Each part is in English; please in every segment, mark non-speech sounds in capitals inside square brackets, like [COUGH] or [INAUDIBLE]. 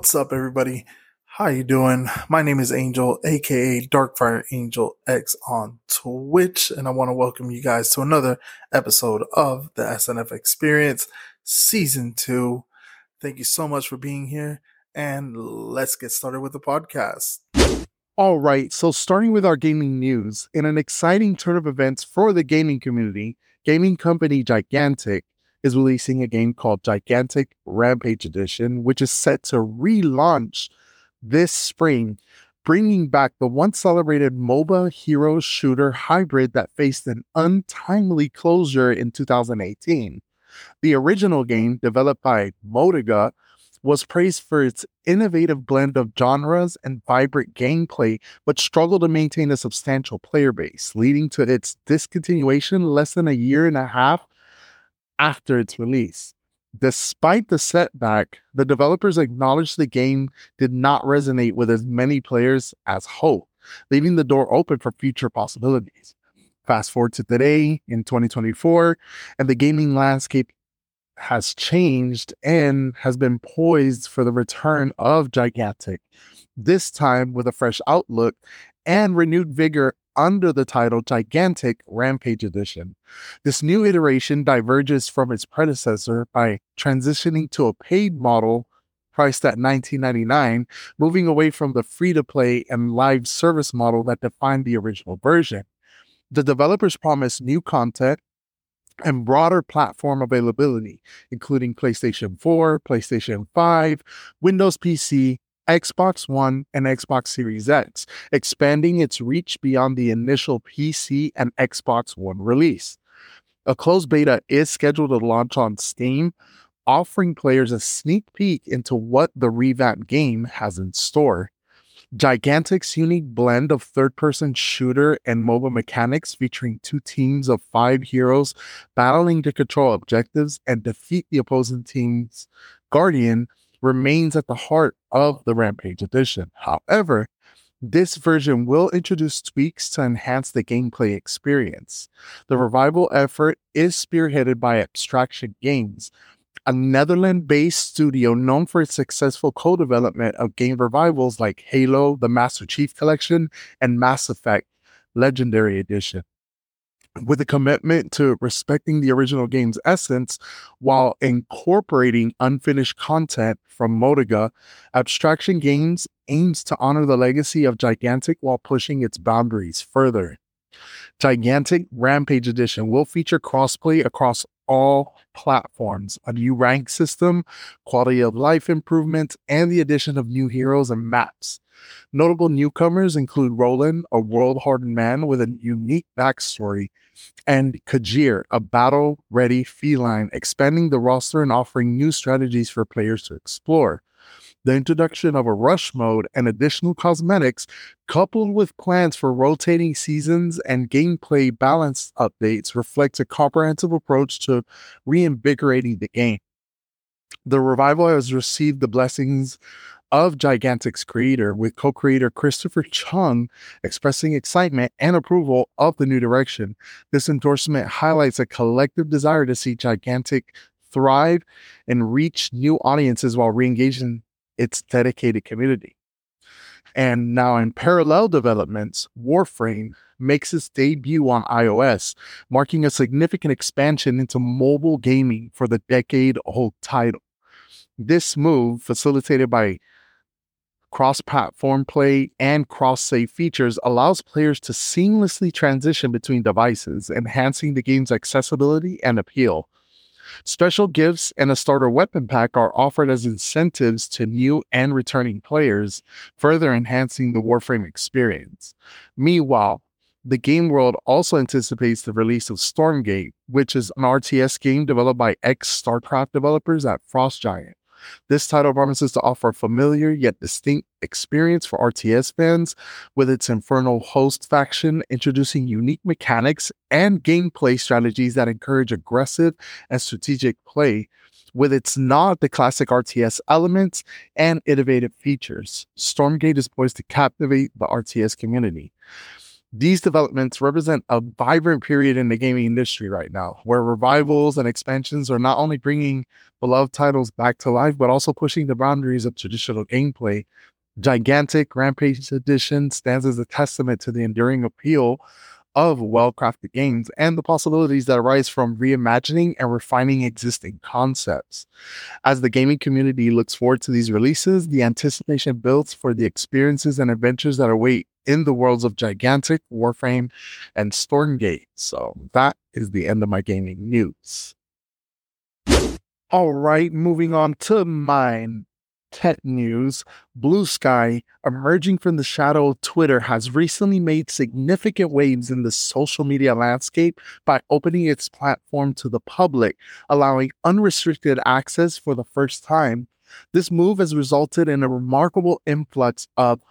What's up, everybody? How you doing? My name is Angel, aka Darkfire Angel X on Twitch, and I want to welcome you guys to another episode of the SNF Experience Season 2. Thank you so much for being here, and let's get started with the podcast. All right, so starting with our gaming news, in an exciting turn of events for the gaming community, gaming company Gigantic is releasing a game called Gigantic Rampage Edition, which is set to relaunch this spring, bringing back the once celebrated MOBA hero shooter hybrid that faced an untimely closure in 2018. The original game, developed by Motiga, was praised for its innovative blend of genres and vibrant gameplay, but struggled to maintain a substantial player base, leading to its discontinuation less than a year and a half after its release. Despite the setback, the developers acknowledged the game did not resonate with as many players as hoped, leaving the door open for future possibilities. Fast forward to today in 2024, and the gaming landscape has changed and has been poised for the return of Gigantic, this time with a fresh outlook and renewed vigor under the title Gigantic Rampage Edition. This new iteration diverges from its predecessor by transitioning to a paid model priced at $19.99, moving away from the free to play and live service model that defined the original version. The developers promise new content and broader platform availability, including PlayStation 4, PlayStation 5, Windows PC, Xbox One, and Xbox Series X, expanding its reach beyond the initial PC and Xbox One release. A closed beta is scheduled to launch on Steam, offering players a sneak peek into what the revamped game has in store. Gigantic's unique blend of third person shooter and MOBA mechanics featuring two teams of five heroes battling to control objectives and defeat the opposing team's guardian remains at the heart of the Rampage edition. However, this version will introduce tweaks to enhance the gameplay experience. The revival effort is spearheaded by Abstraction Games, a Netherlands based studio known for its successful co development of game revivals like Halo, the Master Chief Collection, and Mass Effect Legendary Edition with a commitment to respecting the original game's essence while incorporating unfinished content from Motiga, Abstraction Games aims to honor the legacy of Gigantic while pushing its boundaries further. Gigantic Rampage Edition will feature crossplay across all platforms, a new rank system, quality of life improvements, and the addition of new heroes and maps. Notable newcomers include Roland, a world hardened man with a unique backstory, and Kajir, a battle ready feline, expanding the roster and offering new strategies for players to explore. The introduction of a rush mode and additional cosmetics, coupled with plans for rotating seasons and gameplay balance updates, reflects a comprehensive approach to reinvigorating the game. The revival has received the blessings of Gigantic's creator, with co creator Christopher Chung expressing excitement and approval of the new direction. This endorsement highlights a collective desire to see Gigantic thrive and reach new audiences while re engaging its dedicated community. And now, in parallel developments, Warframe makes its debut on iOS, marking a significant expansion into mobile gaming for the decade old title. This move, facilitated by cross platform play, and cross save features allows players to seamlessly transition between devices, enhancing the game's accessibility and appeal. Special gifts and a starter weapon pack are offered as incentives to new and returning players, further enhancing the Warframe experience. Meanwhile, the game world also anticipates the release of Stormgate, which is an RTS game developed by ex StarCraft developers at Frost Giant. This title promises to offer a familiar yet distinct experience for RTS fans, with its Infernal Host faction introducing unique mechanics and gameplay strategies that encourage aggressive and strategic play with its nod to classic RTS elements and innovative features. Stormgate is poised to captivate the RTS community. These developments represent a vibrant period in the gaming industry right now, where revivals and expansions are not only bringing beloved titles back to life, but also pushing the boundaries of traditional gameplay. Gigantic Rampage Edition stands as a testament to the enduring appeal of well crafted games and the possibilities that arise from reimagining and refining existing concepts. As the gaming community looks forward to these releases, the anticipation builds for the experiences and adventures that await in the worlds of Gigantic, Warframe, and Stormgate. So that is the end of my gaming news. All right, moving on to mine tech news, Bluesky, emerging from the shadow of Twitter, has recently made significant waves in the social media landscape by opening its platform to the public, allowing unrestricted access for the first time. This move has resulted in a remarkable influx of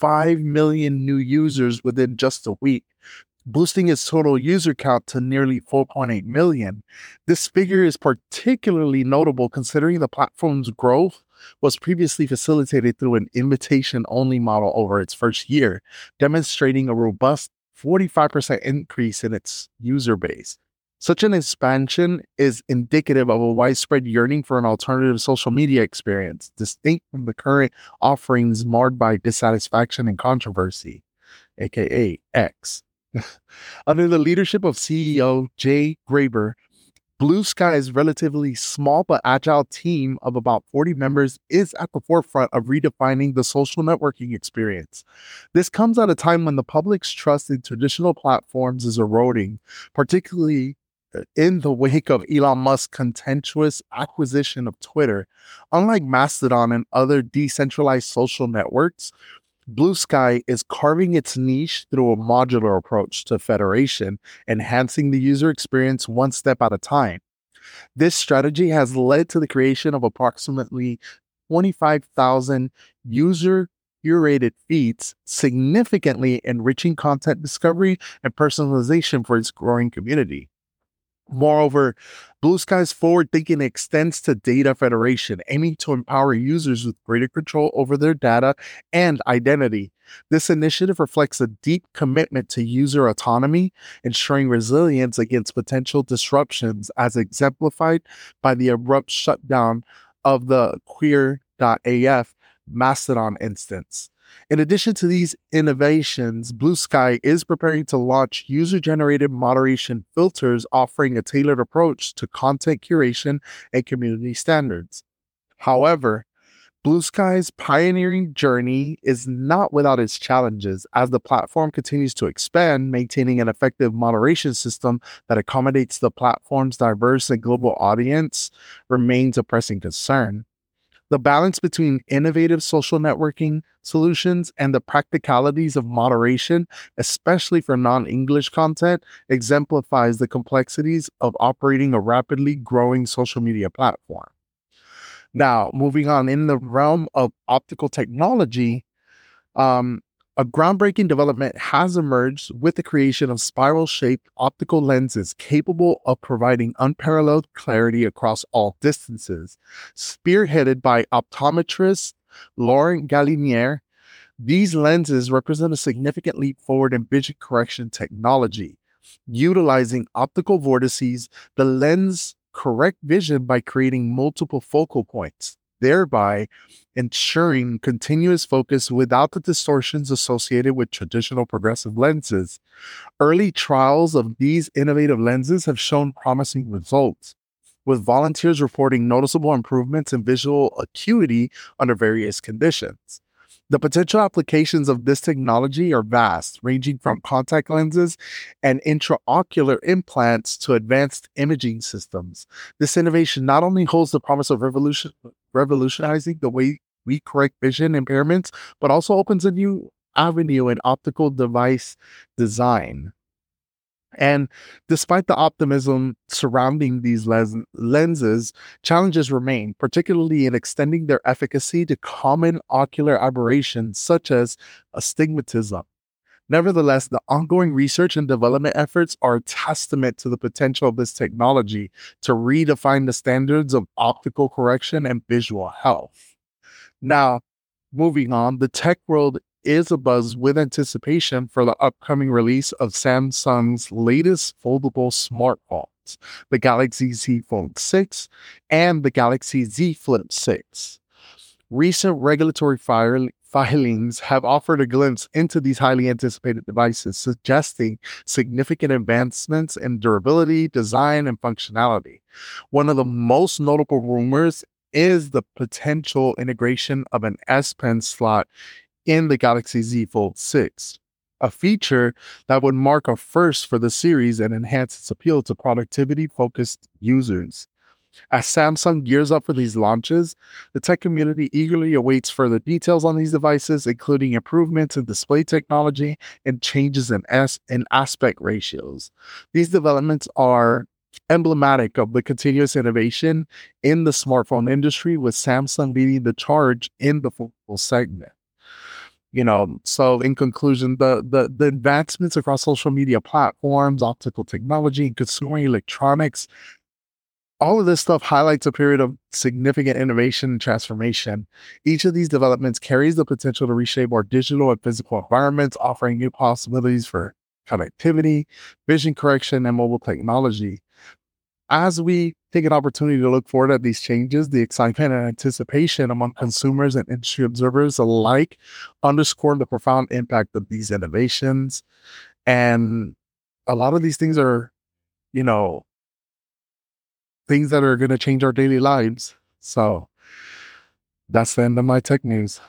1.5 million new users within just a week, boosting its total user count to nearly 4.8 million. This figure is particularly notable considering the platform's growth was previously facilitated through an invitation only model over its first year, demonstrating a robust 45% increase in its user base. Such an expansion is indicative of a widespread yearning for an alternative social media experience, distinct from the current offerings marred by dissatisfaction and controversy, aka X. [LAUGHS] Under the leadership of CEO Jay Graber, Bluesky's relatively small but agile team of about 40 members is at the forefront of redefining the social networking experience. This comes at a time when the public's trust in traditional platforms is eroding, particularly in the wake of Elon Musk's contentious acquisition of Twitter. Unlike Mastodon and other decentralized social networks, Bluesky is carving its niche through a modular approach to federation, enhancing the user experience one step at a time. This strategy has led to the creation of approximately 25,000 user curated feeds, significantly enriching content discovery and personalization for its growing community. Moreover, Bluesky's forward thinking extends to data federation, aiming to empower users with greater control over their data and identity. This initiative reflects a deep commitment to user autonomy, ensuring resilience against potential disruptions, as exemplified by the abrupt shutdown of the queer.af Mastodon instance. In addition to these innovations, Bluesky is preparing to launch user generated moderation filters offering a tailored approach to content curation and community standards. However, Bluesky's pioneering journey is not without its challenges as the platform continues to expand, maintaining an effective moderation system that accommodates the platform's diverse and global audience remains a pressing concern. The balance between innovative social networking solutions and the practicalities of moderation, especially for non English content, exemplifies the complexities of operating a rapidly growing social media platform. Now, moving on in the realm of optical technology, um, a groundbreaking development has emerged with the creation of spiral shaped optical lenses capable of providing unparalleled clarity across all distances. Spearheaded by optometrist Laurent Galinier, these lenses represent a significant leap forward in vision correction technology. Utilizing optical vortices, the lens correct vision by creating multiple focal points thereby ensuring continuous focus without the distortions associated with traditional progressive lenses. Early trials of these innovative lenses have shown promising results, with volunteers reporting noticeable improvements in visual acuity under various conditions. The potential applications of this technology are vast, ranging from contact lenses and intraocular implants to advanced imaging systems. This innovation not only holds the promise of revolution, revolutionizing the way we correct vision impairments, but also opens a new avenue in optical device design. And despite the optimism surrounding these lenses, challenges remain, particularly in extending their efficacy to common ocular aberrations such as astigmatism. Nevertheless, the ongoing research and development efforts are a testament to the potential of this technology to redefine the standards of optical correction and visual health. Now, moving on, the tech world is abuzz with anticipation for the upcoming release of Samsung's latest foldable smartphones, the Galaxy Z Fold 6 and the Galaxy Z Flip 6. Recent regulatory fire, filings have offered a glimpse into these highly anticipated devices, suggesting significant advancements in durability, design, and functionality. One of the most notable rumors is the potential integration of an S Pen slot in the Galaxy Z Fold 6, a feature that would mark a first for the series and enhance its appeal to productivity focused users. As Samsung gears up for these launches, the tech community eagerly awaits further details on these devices, including improvements in display technology and changes in, S- in aspect ratios. These developments are emblematic of the continuous innovation in the smartphone industry, with Samsung leading the charge in the full segment you know so in conclusion the, the the advancements across social media platforms optical technology and consumer electronics all of this stuff highlights a period of significant innovation and transformation. Each of these developments carries the potential to reshape our digital and physical environments, offering new possibilities for connectivity, vision correction, and mobile technology. As we take an opportunity to look forward at these changes, the excitement and anticipation among consumers and industry observers alike underscore the profound impact of these innovations. And a lot of these things are, you know, things that are going to change our daily lives. So that's the end of my tech news.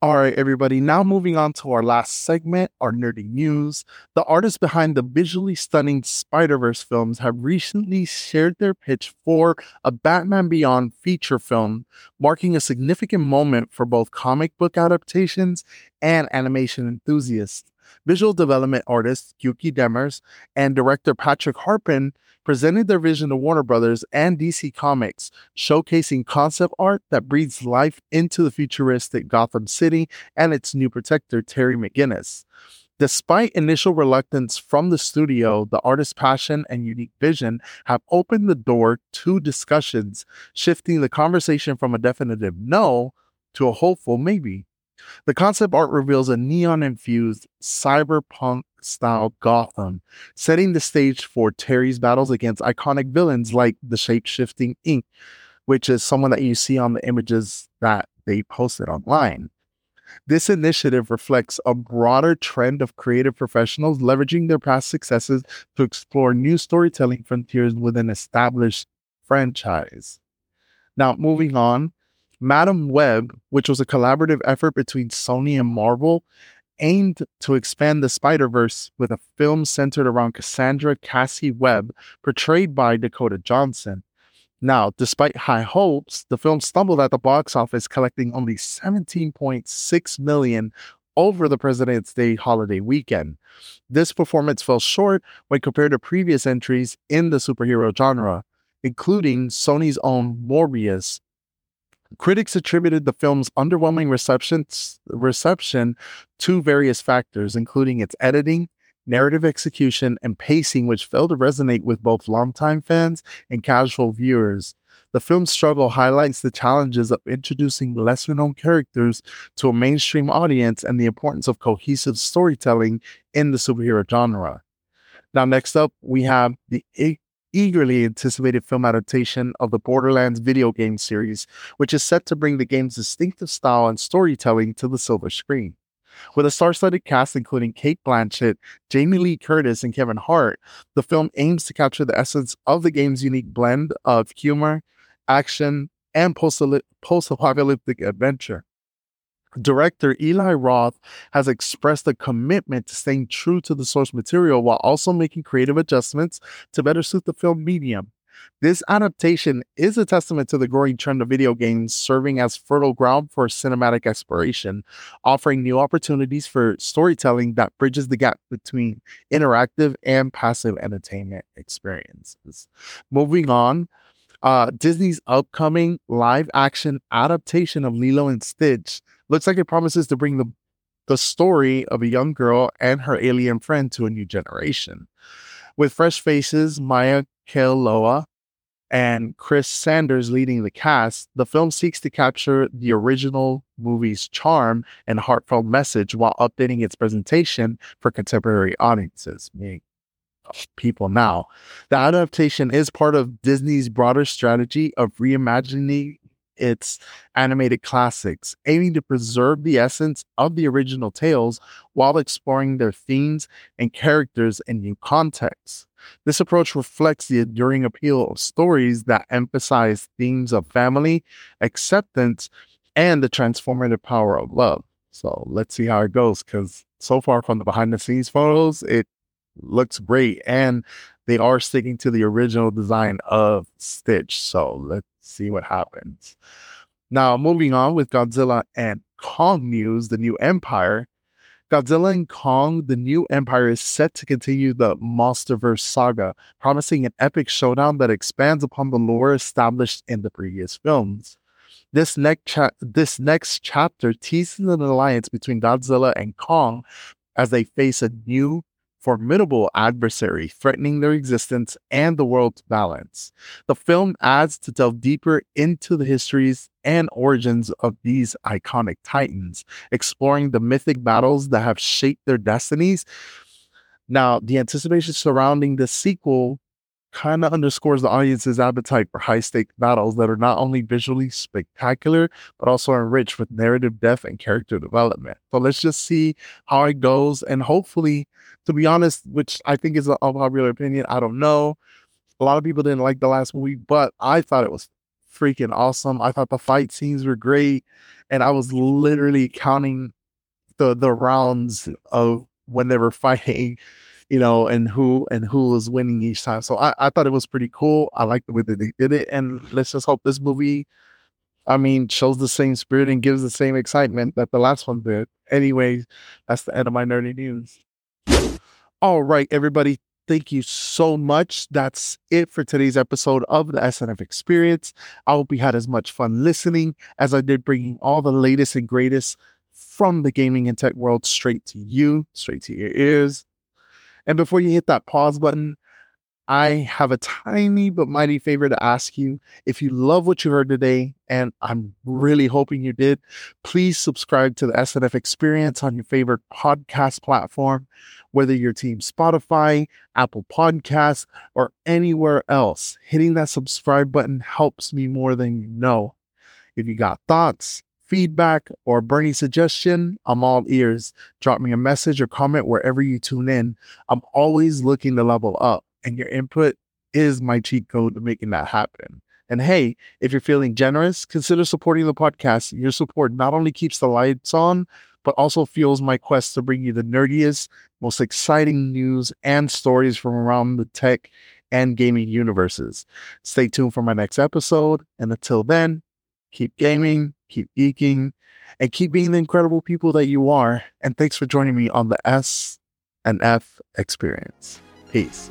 All right, everybody. Now moving on to our last segment, our nerdy news. The artists behind the visually stunning Spider Verse films have recently shared their pitch for a Batman Beyond feature film, marking a significant moment for both comic book adaptations and animation enthusiasts. Visual development artist Yuki Demers and director Patrick Harpin presented their vision to Warner Brothers and DC Comics, showcasing concept art that breathes life into the futuristic Gotham City and its new protector, Terry McGinnis. Despite initial reluctance from the studio, the artist's passion and unique vision have opened the door to discussions, shifting the conversation from a definitive no to a hopeful maybe. The concept art reveals a neon infused cyberpunk style Gotham, setting the stage for Terry's battles against iconic villains like the shape shifting Inque, which is someone that you see on the images that they posted online. This initiative reflects a broader trend of creative professionals leveraging their past successes to explore new storytelling frontiers within established franchise. Now, moving on, Madame Web, which was a collaborative effort between Sony and Marvel, aimed to expand the Spider Verse with a film centered around Cassandra Cassie Webb, portrayed by Dakota Johnson. Now, despite high hopes, the film stumbled at the box office, collecting only 17.6 million over the President's Day holiday weekend. This performance fell short when compared to previous entries in the superhero genre, including Sony's own Morbius, Critics attributed the film's underwhelming reception, reception to various factors, including its editing, narrative execution, and pacing, which failed to resonate with both longtime fans and casual viewers. The film's struggle highlights the challenges of introducing lesser known characters to a mainstream audience and the importance of cohesive storytelling in the superhero genre. Now, next up, we have the eagerly anticipated film adaptation of the Borderlands video game series, which is set to bring the game's distinctive style and storytelling to the silver screen. With a star studded cast including Cate Blanchett, Jamie Lee Curtis, and Kevin Hart, the film aims to capture the essence of the game's unique blend of humor, action, and post apocalyptic adventure. Director Eli Roth has expressed a commitment to staying true to the source material while also making creative adjustments to better suit the film medium. This adaptation is a testament to the growing trend of video games serving as fertile ground for cinematic exploration, offering new opportunities for storytelling that bridges the gap between interactive and passive entertainment experiences. Moving on, uh, Disney's upcoming live action adaptation of Lilo and Stitch looks like it promises to bring the the story of a young girl and her alien friend to a new generation. With fresh faces, Maya Kealoha and Chris Sanders leading the cast, the film seeks to capture the original movie's charm and heartfelt message while updating its presentation for contemporary audiences, meaning uh, people now. The adaptation is part of Disney's broader strategy of reimagining its animated classics, aiming to preserve the essence of the original tales while exploring their themes and characters in new contexts. This approach reflects the enduring appeal of stories that emphasize themes of family, acceptance, and the transformative power of love. So let's see how it goes because so far from the behind the scenes photos, it looks great. And they are sticking to the original design of Stitch. So let's see what happens. Now, moving on with Godzilla and Kong news, the new Empire. Godzilla and Kong, the new Empire, is set to continue the Monsterverse saga, promising an epic showdown that expands upon the lore established in the previous films. This next, cha- this next chapter teases an alliance between Godzilla and Kong as they face a new formidable adversary threatening their existence and the world's balance. The film adds to delve deeper into the histories and origins of these iconic titans, exploring the mythic battles that have shaped their destinies. Now, the anticipation surrounding the sequel kind of underscores the audience's appetite for high stake battles that are not only visually spectacular, but also enriched with narrative depth and character development. So let's just see how it goes. And hopefully, to be honest, which I think is a popular opinion, I don't know. A lot of people didn't like the last movie, but I thought it was freaking awesome. I thought the fight scenes were great. And I was literally counting the the rounds of when they were [LAUGHS] fighting you know, and who and who was winning each time. So I, I thought it was pretty cool. I like the way that they did it. And let's just hope this movie, I mean, shows the same spirit and gives the same excitement that the last one did. Anyway, that's the end of my nerdy news. All right, everybody. Thank you so much. That's it for today's episode of the SNF Experience. I hope you had as much fun listening as I did bringing all the latest and greatest from the gaming and tech world straight to you, straight to your ears. And before you hit that pause button, I have a tiny but mighty favor to ask you. If you love what you heard today, and I'm really hoping you did, please subscribe to the SNF experience on your favorite podcast platform, whether you're team Spotify, Apple Podcasts, or anywhere else. Hitting that subscribe button helps me more than you know. If you got thoughts, feedback, or burning suggestion, I'm all ears. Drop me a message or comment wherever you tune in. I'm always looking to level up, and your input is my cheat code to making that happen. And hey, if you're feeling generous, consider supporting the podcast. Your support not only keeps the lights on, but also fuels my quest to bring you the nerdiest, most exciting news and stories from around the tech and gaming universes. Stay tuned for my next episode. And until then, keep gaming, keep geeking, and keep being the incredible people that you are. And thanks for joining me on the S and F experience. Peace.